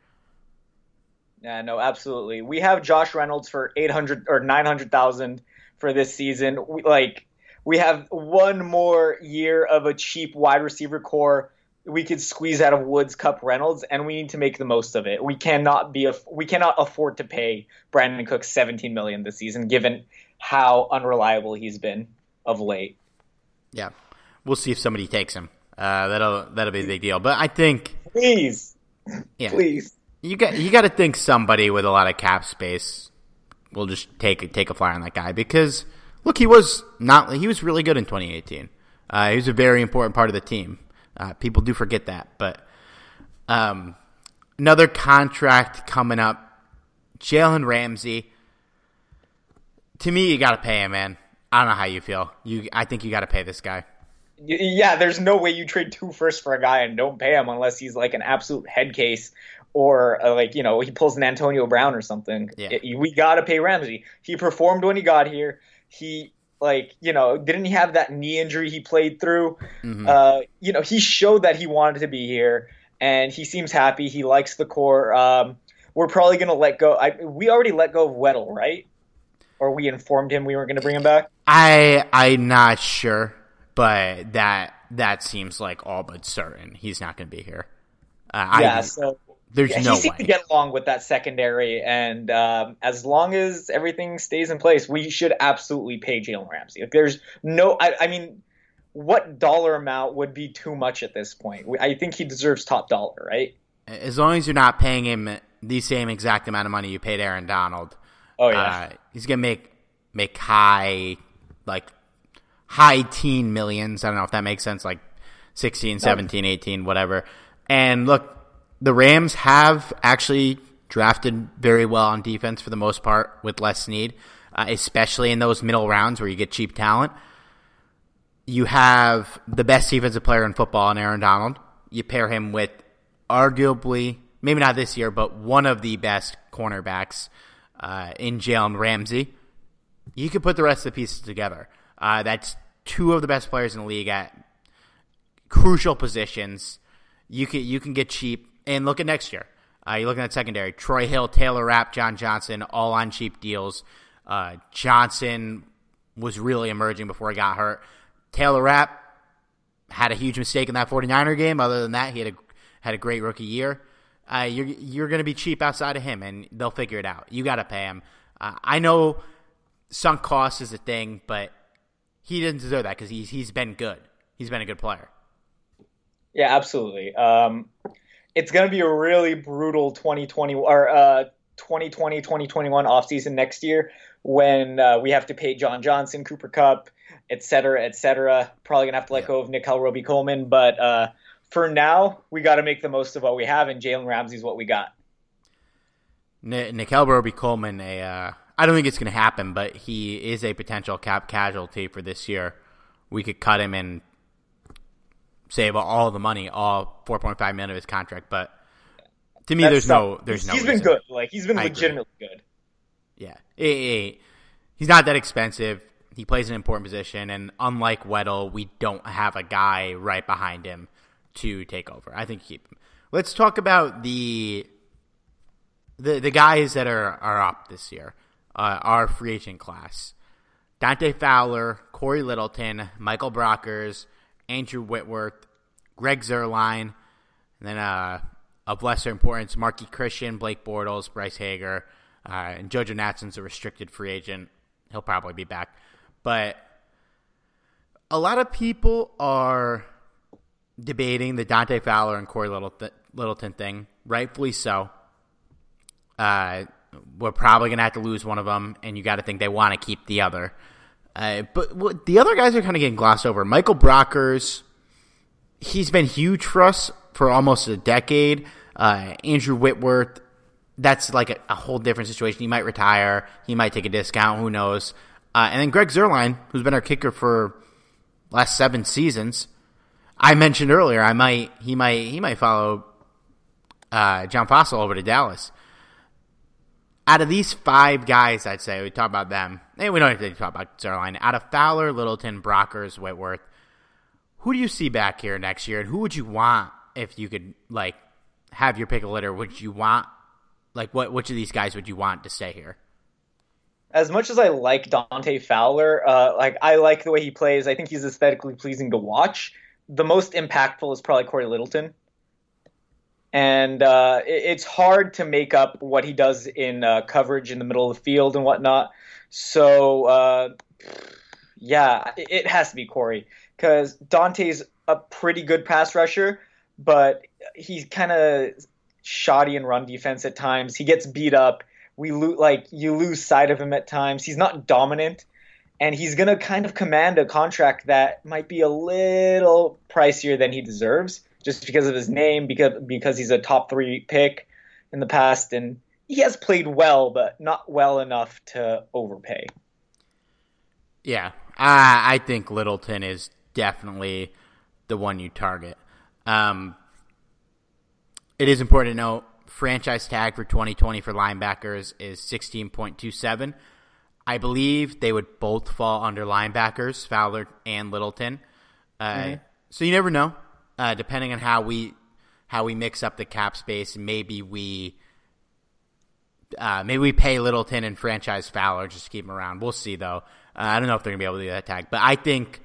Yeah, no, absolutely. We have Josh Reynolds for eight hundred or nine hundred thousand for this season. We, like we have one more year of a cheap wide receiver core we could squeeze out of Woods, Kupp, Reynolds, and we need to make the most of it. We cannot be a, we cannot afford to pay Brandin Cook 17 million this season, given how unreliable he's been of late. Yeah, we'll see if somebody takes him. Uh, that'll that'll be a big deal. But I think please, yeah, please, you got you got to think somebody with a lot of cap space will just take take a flyer on that guy because look, he was not he was really good in 2018. Uh, he was a very important part of the team. Uh, people do forget that, but um, another contract coming up. Jalen Ramsey. To me, you got to pay him, man. I don't know how you feel. You, I think you got to pay this guy. Yeah, there's no way you trade two firsts for a guy and don't pay him unless he's like an absolute head case or uh, like you know he pulls an Antonio Brown or something. Yeah. It, we got to pay Ramsey. He performed when he got here. He like you know didn't he have that knee injury he played through mm-hmm. uh, you know he showed that he wanted to be here and he seems happy he likes the core um, we're probably going to let go I, we already let go of weddle right or we informed him we weren't going to bring him back i i'm not sure but that that seems like all but certain he's not going to be here uh, yeah I, so there's yeah, no he seemed way. to get along with that secondary, and um, as long as everything stays in place, we should absolutely pay Jalen Ramsey. If there's no, I, I, mean, what dollar amount would be too much at this point? I think he deserves top dollar, right? As long as you're not paying him the same exact amount of money you paid Aaron Donald. Oh yeah, uh, he's gonna make make high like high teen millions. I don't know if that makes sense, like 16, 17, 18, whatever. And look, the Rams have actually drafted very well on defense for the most part with less need, uh, especially in those middle rounds where you get cheap talent. You have the best defensive player in football in Aaron Donald. You pair him with arguably, maybe not this year, but one of the best cornerbacks uh, in Jalen Ramsey. You could put the rest of the pieces together. Uh, that's two of the best players in the league at crucial positions. You can you can get cheap and look at next year. Uh, you're looking at secondary. Troy Hill, Taylor Rapp, John Johnson, all on cheap deals. Uh, Johnson was really emerging before he got hurt. Taylor Rapp had a huge mistake in that 49er game. Other than that, he had a had a great rookie year. Uh, you're you're going to be cheap outside of him, and they'll figure it out. You got to pay him. Uh, I know sunk cost is a thing, but he didn't deserve that because he's he's been good. He's been a good player. Yeah, absolutely. Um, it's going to be a really brutal 2020 or uh, 2020 2021 offseason next year when uh, we have to pay John Johnson, Cooper Kupp, et cetera, et cetera. Probably going to have to let yeah. go of Nickell Robey-Coleman. But uh, for now, we got to make the most of what we have, and Jalen Ramsey's what we got. N- Nickell Robey-Coleman, a, uh, I don't think it's going to happen, but he is a potential cap casualty for this year. We could cut him and save all the money, all 4.5 million of his contract. But to me, That's there's no, there's no. He's been good. Like he's been I legitimately agree. good. Yeah, he's not that expensive. He plays an important position, and unlike Weddle, we don't have a guy right behind him to take over. I think keep him. Let's talk about the the the guys that are are up this year. Uh, our free agent class: Dante Fowler, Cory Littleton, Michael Brockers, Andrew Whitworth, Greg Zuerlein, and then uh, of lesser importance, Marqui Christian, Blake Bortles, Bryce Hager, uh, and JoJo Natson's a restricted free agent. He'll probably be back. But a lot of people are debating the Dante Fowler and Cory Littleton thing, rightfully so. Uh, we're probably going to have to lose one of them, and you got to think they want to keep the other. Uh, but the other guys are kind of getting glossed over. Michael Brockers, he's been huge for us for almost a decade. Uh, Andrew Whitworth, that's like a, a, whole different situation. He might retire. He might take a discount. Who knows? Uh, and then Greg Zuerlein, who's been our kicker for last seven seasons. I mentioned earlier, I might he might he might follow uh, John Fassel over to Dallas. Out of these five guys, I'd say we talk about them. And we don't have to talk about Zuerlein. Out of Fowler, Littleton, Brockers, Whitworth, who do you see back here next year, and who would you want if you could like have your pick a litter? Would you want like what? Which of these guys would you want to stay here? As much as I like Dante Fowler, uh, like I like the way he plays. I think he's aesthetically pleasing to watch. The most impactful is probably Cory Littleton and uh, it, it's hard to make up what he does in uh, coverage in the middle of the field and whatnot. So uh, yeah, it, it, has to be Cory because Dante's a pretty good pass rusher, but he's kind of shoddy in run defense at times. He gets beat up. We lo- like you lose sight of him at times. He's not dominant, and he's gonna kind of command a contract that might be a little pricier than he deserves just because of his name, because because he's a top three pick in the past, and he has played well, but not well enough to overpay. Yeah, I, I think Littleton is definitely the one you target. Um, it is important to note franchise tag for 2020 for linebackers is 16.27. I believe they would both fall under linebackers, Fowler and Littleton. Uh, mm-hmm. So you never know uh, depending on how we how we mix up the cap space, maybe we uh, maybe we pay Littleton and franchise Fowler just to keep him around. We'll see though. Uh, I don't know if they're gonna be able to do that tag, but I think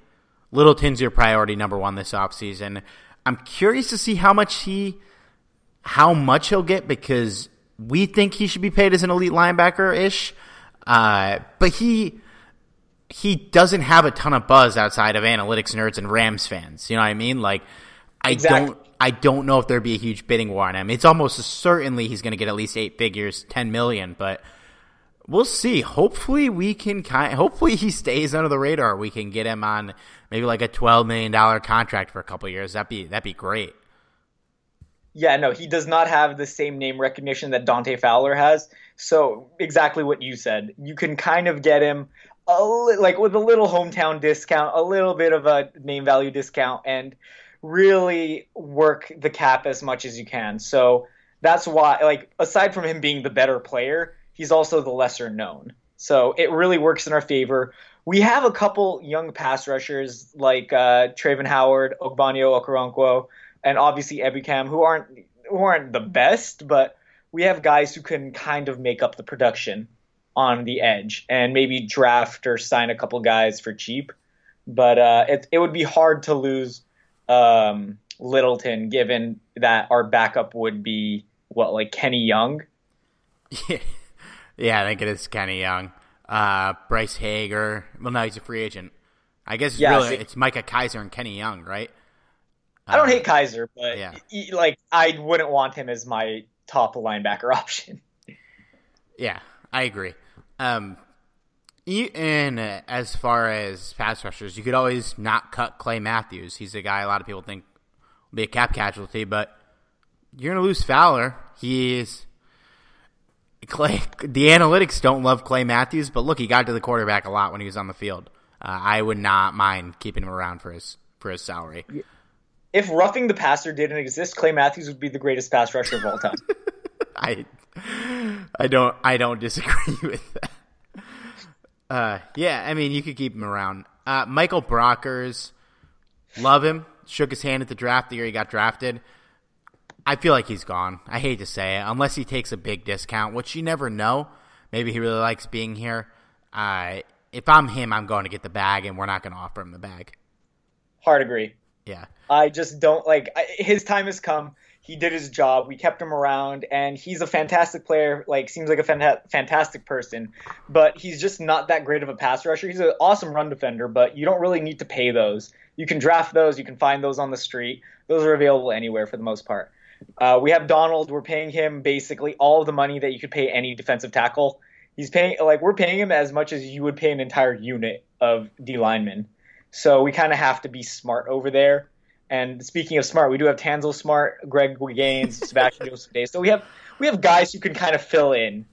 Littleton's your priority number one this offseason. I'm curious to see how much he how much he'll get because we think he should be paid as an elite linebacker ish. Uh, but he he doesn't have a ton of buzz outside of analytics nerds and Rams fans. You know what I mean? Like I exactly. don't I don't know if there'd be a huge bidding war on him. It's almost certainly he's going to get at least eight figures, ten million, but we'll see. Hopefully we can kind. Hopefully he stays under the radar. We can get him on maybe like a twelve million dollar contract for a couple years. That'd be that'd be great. Yeah, no, he does not have the same name recognition that Dante Fowler has. So exactly what you said. You can kind of get him a li- like with a little hometown discount, a little bit of a name value discount, and really work the cap as much as you can. So that's why, like, aside from him being the better player, he's also the lesser known. So it really works in our favor. We have a couple young pass rushers like uh, Travin Howard, Ogbonnia Okoronkwo, and obviously Ebukam, who aren't who aren't the best, but we have guys who can kind of make up the production on the edge and maybe draft or sign a couple guys for cheap. But uh, it it would be hard to lose um, Littleton, given that our backup would be what like Kenny Young. Yeah, <laughs> yeah, I think it is Kenny Young. Uh, Bryce Hager. Well, no, he's a free agent. I guess it's yeah, really it's Micah Kiser and Kenny Young, right? I don't uh, hate Kaiser, but yeah. he, like I wouldn't want him as my top linebacker <laughs> option. Yeah, I agree. Um, and as far as pass rushers, you could always not cut Clay Matthews. He's a guy a lot of people think will be a cap casualty, but you're going to lose Fowler. He's Clay. <laughs> The analytics don't love Clay Matthews, but look, he got to the quarterback a lot when he was on the field. Uh, I would not mind keeping him around for his for his salary. If roughing the passer didn't exist, Clay Matthews would be the greatest pass rusher of all time. <laughs> I I don't I don't disagree <laughs> with that. Uh, yeah, I mean, you could keep him around. Uh, Michael Brockers, love him. Shook his hand at the draft the year he got drafted. I feel like he's gone. I hate to say it, unless he takes a big discount, which you never know. Maybe he really likes being here. Uh, if I'm him, I'm going to get the bag, and we're not going to offer him the bag. Hard agree. Yeah. I just don't like his time has come he did his job. We kept him around, and he's a fantastic player. Like, seems like a fanta- fantastic person, but he's just not that great of a pass rusher. He's an awesome run defender, but you don't really need to pay those. You can draft those. You can find those on the street. Those are available anywhere for the most part. Uh, we have Donald. We're paying him basically all the money that you could pay any defensive tackle. He's paying like we're paying him as much as you would pay an entire unit of D linemen. So we kind of have to be smart over there. And speaking of smart, we do have Tanzel Smart, Greg Gaines, <laughs> Sebastian Joseph Day. So we have we have guys who can kind of fill in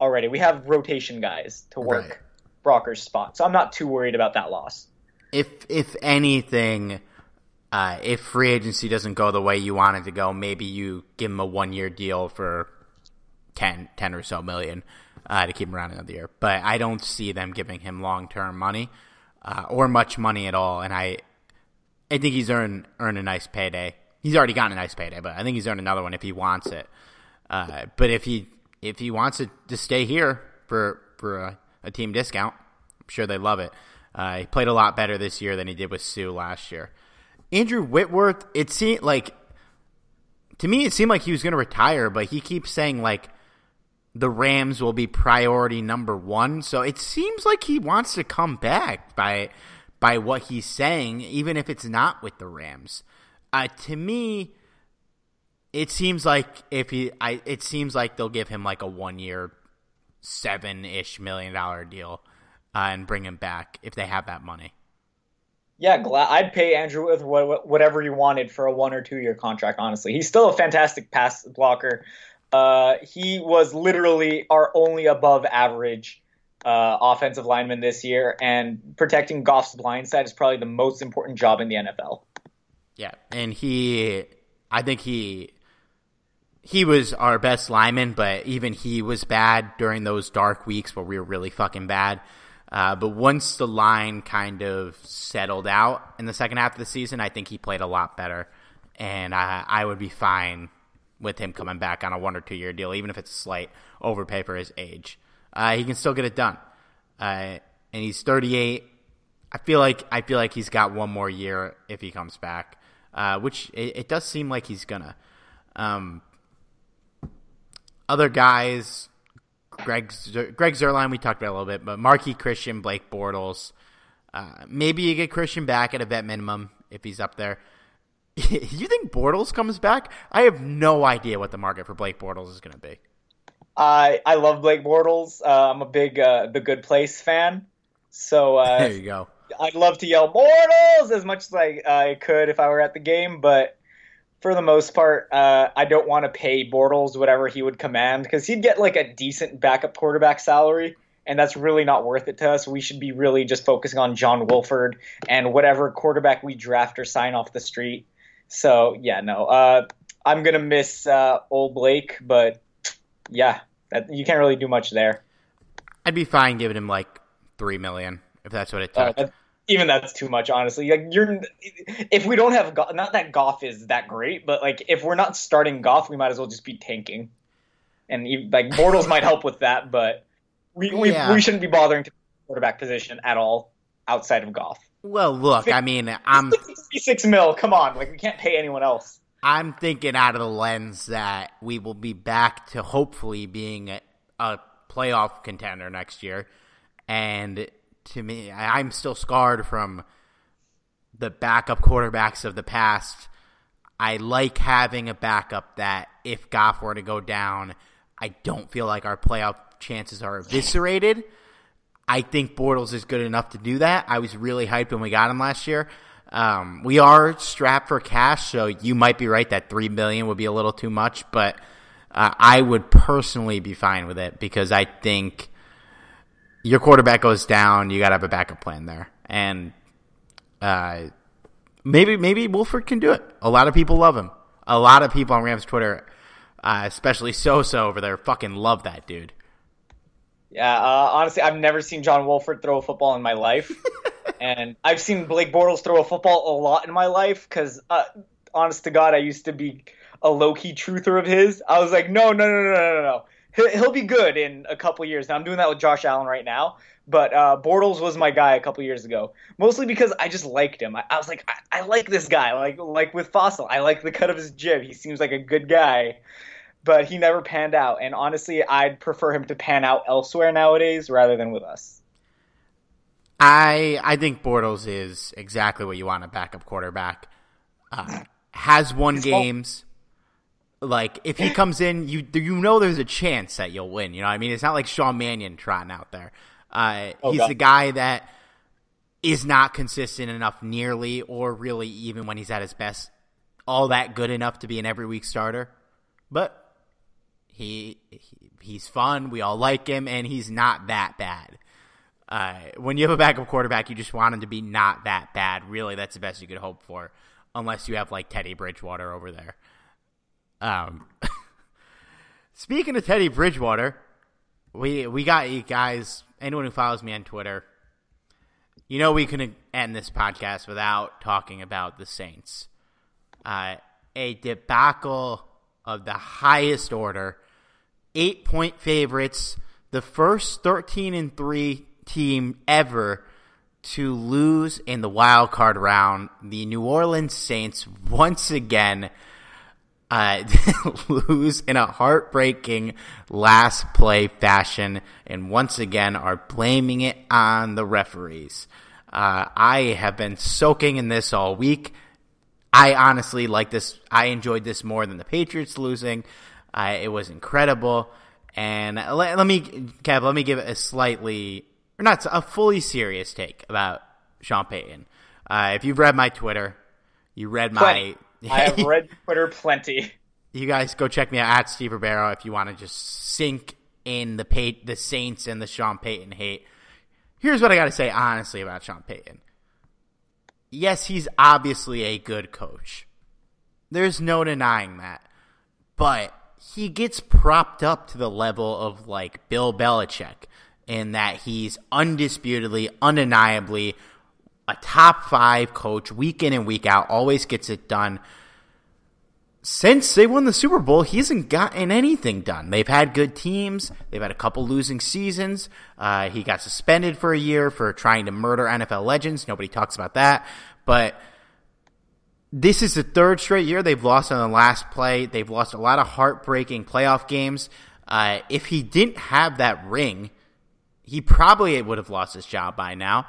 already. We have rotation guys to work right. Brocker's spot. So I'm not too worried about that loss. If if anything, uh, if free agency doesn't go the way you want it to go, maybe you give him a one year deal for 10, 10 or so million uh, to keep him around another year. But I don't see them giving him long term money uh, or much money at all. And I, I think he's earned earned a nice payday. He's already gotten a nice payday, but I think he's earned another one if he wants it. Uh, but if he if he wants it to stay here for for a, a team discount, I'm sure they love it. Uh, he played a lot better this year than he did with Suh last year. Andrew Whitworth, it seemed like to me it seemed like he was going to retire, but he keeps saying like the Rams will be priority number one. So it seems like he wants to come back by by what he's saying, even if it's not with the Rams. Uh, to me, it seems like if he, I, it seems like they'll give him like a one year, seven ish million dollar deal, uh, and bring him back if they have that money. Yeah, glad I'd pay Andrew with whatever you wanted for a one or two year contract. Honestly, he's still a fantastic pass blocker. Uh, he was literally our only above average uh, offensive lineman this year, and protecting Goff's blind side is probably the most important job in the NFL. Yeah, and he, I think he, he was our best lineman, but even he was bad during those dark weeks where we were really fucking bad. Uh, but once the line kind of settled out in the second half of the season, I think he played a lot better, and I, I would be fine with him coming back on a one or two year deal, even if it's a slight overpay for his age. Uh, he can still get it done, uh, and he's 38. I feel like I feel like he's got one more year if he comes back, uh, which it, it, does seem like he's gonna. Um, other guys, Greg Greg Zuerlein, we talked about a little bit, but Marqui Christian, Blake Bortles. Uh, maybe you get Christian back at a vet minimum if he's up there. <laughs> you think Bortles comes back? I have no idea what the market for Blake Bortles is going to be. I I love Blake Bortles. Uh, I'm a big uh, The Good Place fan, so uh, there you go. I'd love to yell Bortles as much as I, I could if I were at the game, but for the most part, uh, I don't want to pay Bortles whatever he would command because he'd get like a decent backup quarterback salary, and that's really not worth it to us. We should be really just focusing on John Wolford and whatever quarterback we draft or sign off the street. So yeah, no, uh, I'm gonna miss uh, old Blake, but yeah, that, you can't really do much there. I'd be fine giving him like three million if that's what it uh, took. Uh, even that's too much, honestly. Like you're, if we don't have not that Goff is that great, but like if we're not starting Goff, we might as well just be tanking. And even, like Bortles might help with that, but we we, yeah. we shouldn't be bothering to quarterback position at all outside of Goff. Well, look, I mean, I'm six mil. Come on, like we can't pay anyone else. I'm thinking out of the lens that we will be back to hopefully being a, a playoff contender next year, and to me, I'm still scarred from the backup quarterbacks of the past. I like having a backup that if Goff were to go down, I don't feel like our playoff chances are eviscerated. I think Bortles is good enough to do that. I was really hyped when we got him last year. Um, we are strapped for cash, so you might be right that three million would be a little too much, but uh, I would personally be fine with it because I think your quarterback goes down, you got to have a backup plan there, and uh, maybe maybe Wolford can do it. A lot of people love him. A lot of people on Rams Twitter, uh, especially Sosa over there, fucking love that dude. Yeah, uh, honestly, I've never seen John Wolford throw a football in my life, <laughs> and I've seen Blake Bortles throw a football a lot in my life. Because, uh, honest to God, I used to be a low key truther of his. I was like, no, no, no, no, no, no he'll, he'll be good in a couple years. Now I'm doing that with Josh Allen right now, but uh, Bortles was my guy a couple years ago, mostly because I just liked him. I, I was like, I, I, like this guy. Like like with Fassel, I like the cut of his jib. He seems like a good guy, but he never panned out. And honestly, I'd prefer him to pan out elsewhere nowadays rather than with us. I I think Bortles is exactly what you want a backup quarterback. Uh, has won games. Like if he comes in, you you know there's a chance that you'll win. You know, I mean, it's not like Sean Mannion trotting out there. Uh, oh, he's God. the guy that is not consistent enough, nearly or really even when he's at his best, all that good enough to be an every week starter. But he, he he's fun. We all like him, and he's not that bad. Uh, when you have a backup quarterback, you just want him to be not that bad. Really, that's the best you could hope for, unless you have like Teddy Bridgewater over there. Um, <laughs> speaking of Teddy Bridgewater, we we got you guys. Anyone who follows me on Twitter, you know we couldn't end this podcast without talking about the Saints. Uh, a debacle of the highest order. Eight point favorites, the first thirteen and three team ever to lose in the wild card round. The New Orleans Saints once again uh, <laughs> lose in a heartbreaking last play fashion, and once again are blaming it on the referees. Uh, I have been soaking in this all week. I honestly like this. I enjoyed this more than the Patriots losing. Uh, it was incredible. And let, let me, Kev, let me give it a slightly, or not a fully serious take about Sean Payton. Uh, if you've read my Twitter, you read my. <laughs> I have read Twitter plenty. You guys go check me out at Steve Ribeiro if you want to just sink in the pay, the Saints and the Sean Payton hate. Here's what I got to say honestly about Sean Payton. Yes, he's obviously a good coach. There's no denying that. But he gets propped up to the level of like Bill Belichick in that he's undisputedly, undeniably a top five coach week in and week out, always gets it done. Since they won the Super Bowl, he hasn't gotten anything done. They've had good teams. They've had a couple losing seasons. Uh, he got suspended for a year for trying to murder NFL legends. Nobody talks about that. But this is the third straight year they've lost on the last play. They've lost a lot of heartbreaking playoff games. Uh, if he didn't have that ring, he probably would have lost his job by now.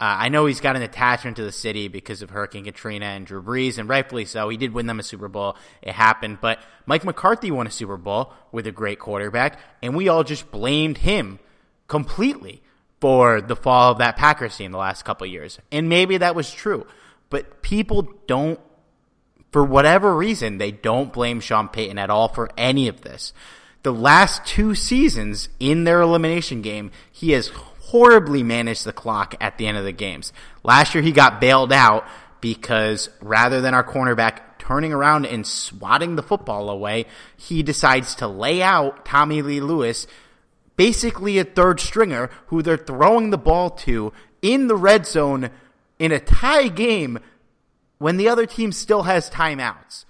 Uh, I know he's got an attachment to the city because of Hurricane Katrina and Drew Brees, and rightfully so. He did win them a Super Bowl. It happened. But Mike McCarthy won a Super Bowl with a great quarterback, and we all just blamed him completely for the fall of that Packers team the last couple years. And maybe that was true. But people don't, for whatever reason, they don't blame Sean Payton at all for any of this. The last two seasons in their elimination game, he has horribly managed the clock at the end of the games. Last year, he got bailed out because rather than our cornerback turning around and swatting the football away, he decides to lay out Tommy Lee Lewis, basically a third stringer who they're throwing the ball to in the red zone in a tie game when the other team still has timeouts.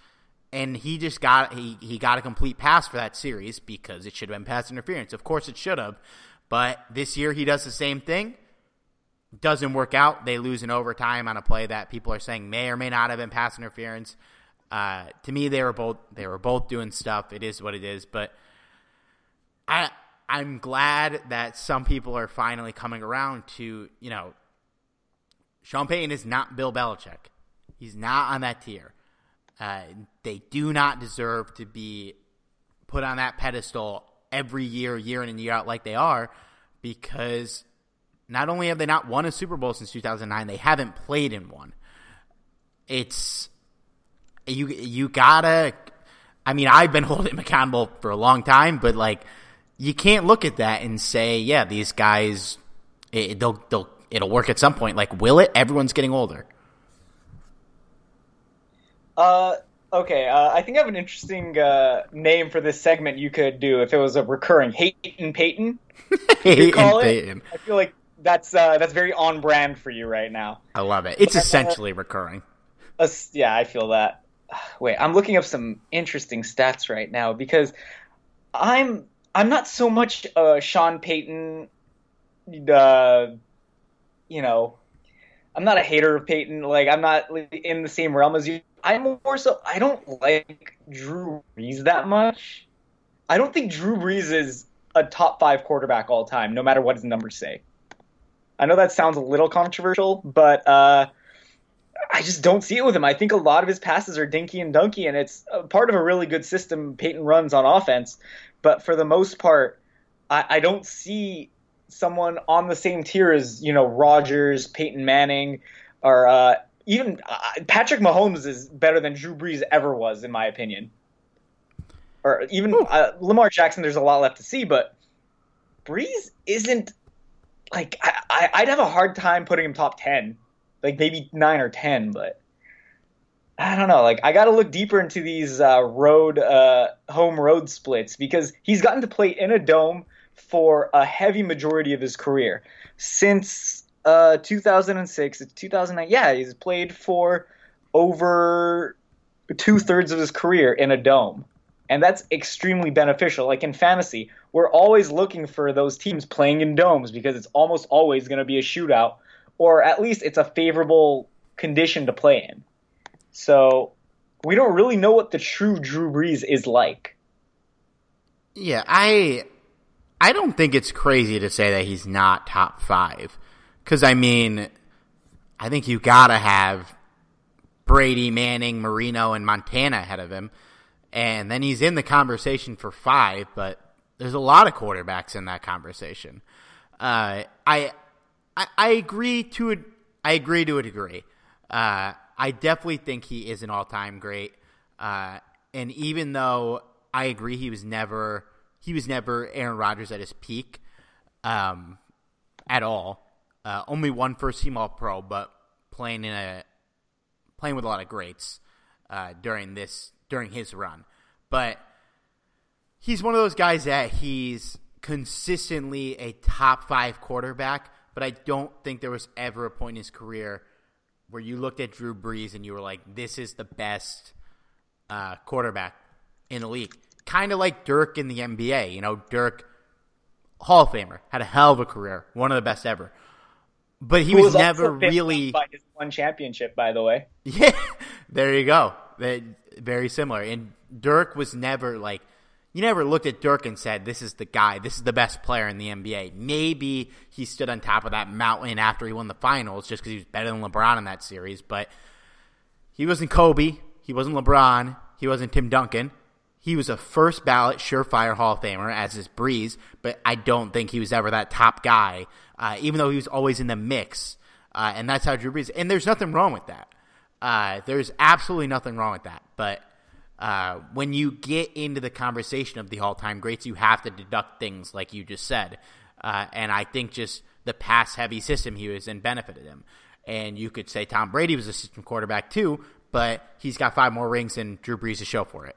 And he just got he, he got a complete pass for that series because it should have been pass interference. Of course it should have. But this year he does the same thing. Doesn't work out. They lose in overtime on a play that people are saying may or may not have been pass interference. Uh, to me, they were both they were both doing stuff. It is what it is. But I I'm glad that some people are finally coming around to you know. Sean Payton is not Bill Belichick. He's not on that tier. Uh, they do not deserve to be put on that pedestal every year, year in and year out, like they are, because not only have they not won a Super Bowl since 2009, they haven't played in one. It's you you gotta. I mean, I've been <laughs> holding him accountable for a long time, but like you can't look at that and say, yeah, these guys, it, they'll they'll it'll work at some point. Like, will it? Everyone's getting older. Uh, okay. Uh, I think I have an interesting uh, name for this segment you could do if it was a recurring hate and Peyton. hate and Peyton. I feel like that's uh, that's very on brand for you right now. I love it. It's essentially recurring. Uh, yeah, I feel that. Wait, I'm looking up some interesting stats right now because I'm I'm not so much a Sean Payton, uh, you know, I'm not a hater of Payton. Like I'm not in the same realm as you. I'm more so. I don't like Drew Brees that much. I don't think Drew Brees is a top five quarterback all time, no matter what his numbers say. I know that sounds a little controversial, but uh, I just don't see it with him. I think a lot of his passes are dinky and dunky, and it's part of a really good system Payton runs on offense. But for the most part, I, I don't see someone on the same tier as you know Rodgers, Peyton Manning, or uh, even uh, Patrick Mahomes is better than Drew Brees ever was, in my opinion. Or even uh, Lamar Jackson, there's a lot left to see, but Brees isn't like I, I'd have a hard time putting him top ten, like maybe nine or ten, but I don't know. Like I got to look deeper into these uh, road uh, home road splits because he's gotten to play in a dome for a heavy majority of his career since uh, 2006. It's 2009. Yeah, he's played for over two thirds of his career in a dome. And that's extremely beneficial. Like in fantasy, we're always looking for those teams playing in domes because it's almost always going to be a shootout, or at least it's a favorable condition to play in. So we don't really know what the true Drew Brees is like. Yeah, I I don't think it's crazy to say that he's not top five. Because, I mean, I think you got to have Brady, Manning, Marino, and Montana ahead of him. And then he's in the conversation for five, but there's a lot of quarterbacks in that conversation. Uh, I, I, I agree to a, I agree to a degree. Uh, I definitely think he is an all-time great. Uh, and even though I agree he was never he was never Aaron Rodgers at his peak, um, at all. Uh, only one first team All Pro, but playing in a playing with a lot of greats uh, during this during his run. But he's one of those guys that he's consistently a top five quarterback. But I don't think there was ever a point in his career where you looked at Drew Brees and you were like, "This is the best uh, quarterback in the league." Kind of like Dirk in the NBA. You know, Dirk, Hall of Famer, had a hell of a career, one of the best ever. But he Who was, never really by his one championship, by the way. Yeah, <laughs> there you go. Very similar. And Dirk was never like you never looked at Dirk and said, "This is the guy. This is the best player in the NBA." Maybe he stood on top of that mountain after he won the finals, just because he was better than LeBron in that series. But he wasn't Kobe. He wasn't LeBron. He wasn't Tim Duncan. He was a first ballot surefire Hall of Famer, as is Brees. But I don't think he was ever that top guy, uh, even though he was always in the mix. Uh, and that's how Drew Brees. And there's nothing wrong with that. Uh, there's absolutely nothing wrong with that. But uh, when you get into the conversation of the all-time greats, you have to deduct things like you just said. Uh, and I think just the pass-heavy system he was in benefited him. And you could say Tom Brady was a system quarterback too, but he's got five more rings than Drew Brees to show for it.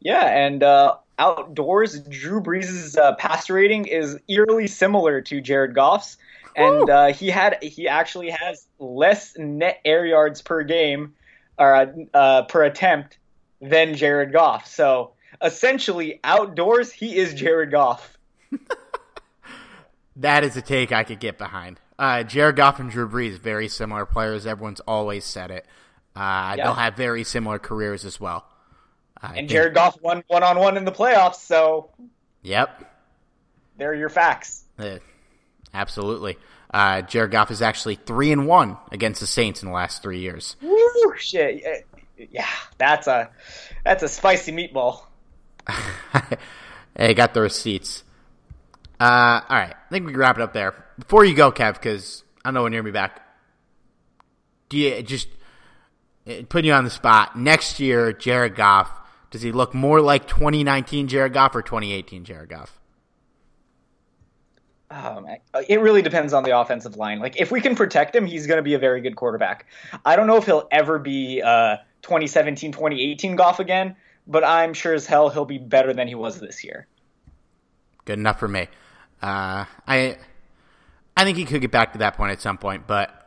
Yeah, and uh, outdoors, Drew Brees' uh, passer rating is eerily similar to Jared Goff's, and uh, he had he actually has less net air yards per game or uh, per attempt than Jared Goff. So essentially, outdoors, he is Jared Goff. <laughs> that is a take I could get behind. Uh, Jared Goff and Drew Brees, very similar players. Everyone's always said it. Uh, yeah. They'll have very similar careers as well. I and Jared Goff won one on one in the playoffs, so. Yep. There are your facts. Uh, absolutely. Uh, Jared Goff is actually three and one against the Saints in the last three years. Woo, shit. Yeah, that's a that's a spicy meatball. <laughs> hey, got the receipts. Uh, all right, I think we can wrap it up there. Before you go, Kev, because I know when you're gonna be back. Do you just putting you on the spot? Next year, Jared Goff does he look more like 2019 Jared Goff or 2018 Jared Goff? Oh, man. It really depends on the offensive line. Like, if we can protect him, he's going to be a very good quarterback. I don't know if he'll ever be uh, 2017, 2018 Goff again, but I'm sure as hell he'll be better than he was this year. Good enough for me. Uh, I, I think he could get back to that point at some point, but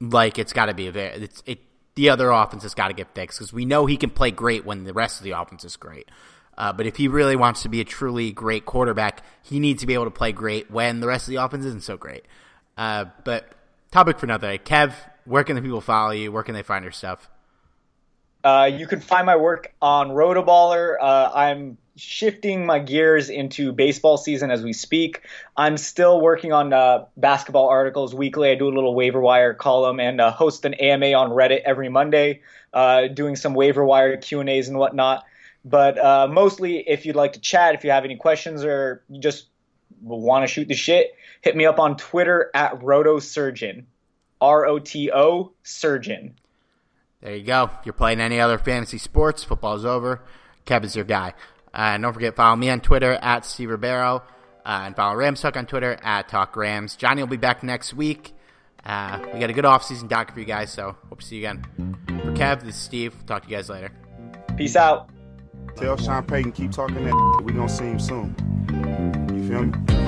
like it's got to be a very it's it the other offense has got to get fixed because we know he can play great when the rest of the offense is great. Uh, but if he really wants to be a truly great quarterback, he needs to be able to play great when the rest of the offense isn't so great. Uh, but topic for another day. Kev, where can the people follow you? Where can they find your stuff? Uh, you can find my work on Rotoballer. Uh, I'm shifting my gears into baseball season as we speak. I'm still working on uh, basketball articles weekly. I do a little waiver wire column and uh, host an AMA on Reddit every Monday, uh, doing some waiver wire Q and A's and whatnot. But uh, mostly, if you'd like to chat, if you have any questions or you just want to shoot the shit, hit me up on Twitter at RotoSurgeon, R O T O Surgeon. There you go. You're playing any other fantasy sports, football's over. Kevin's your guy. Uh, and don't forget, follow me on Twitter at Steve Ribeiro. Uh, and follow Rams Talk on Twitter at Talk Rams. Johnny will be back next week. Uh, we got a good offseason doc for you guys, so hope to see you again. For Kev, this is Steve. We'll talk to you guys later. Peace out. Tell Sean Payton keep talking that. We gonna see him soon. You feel me?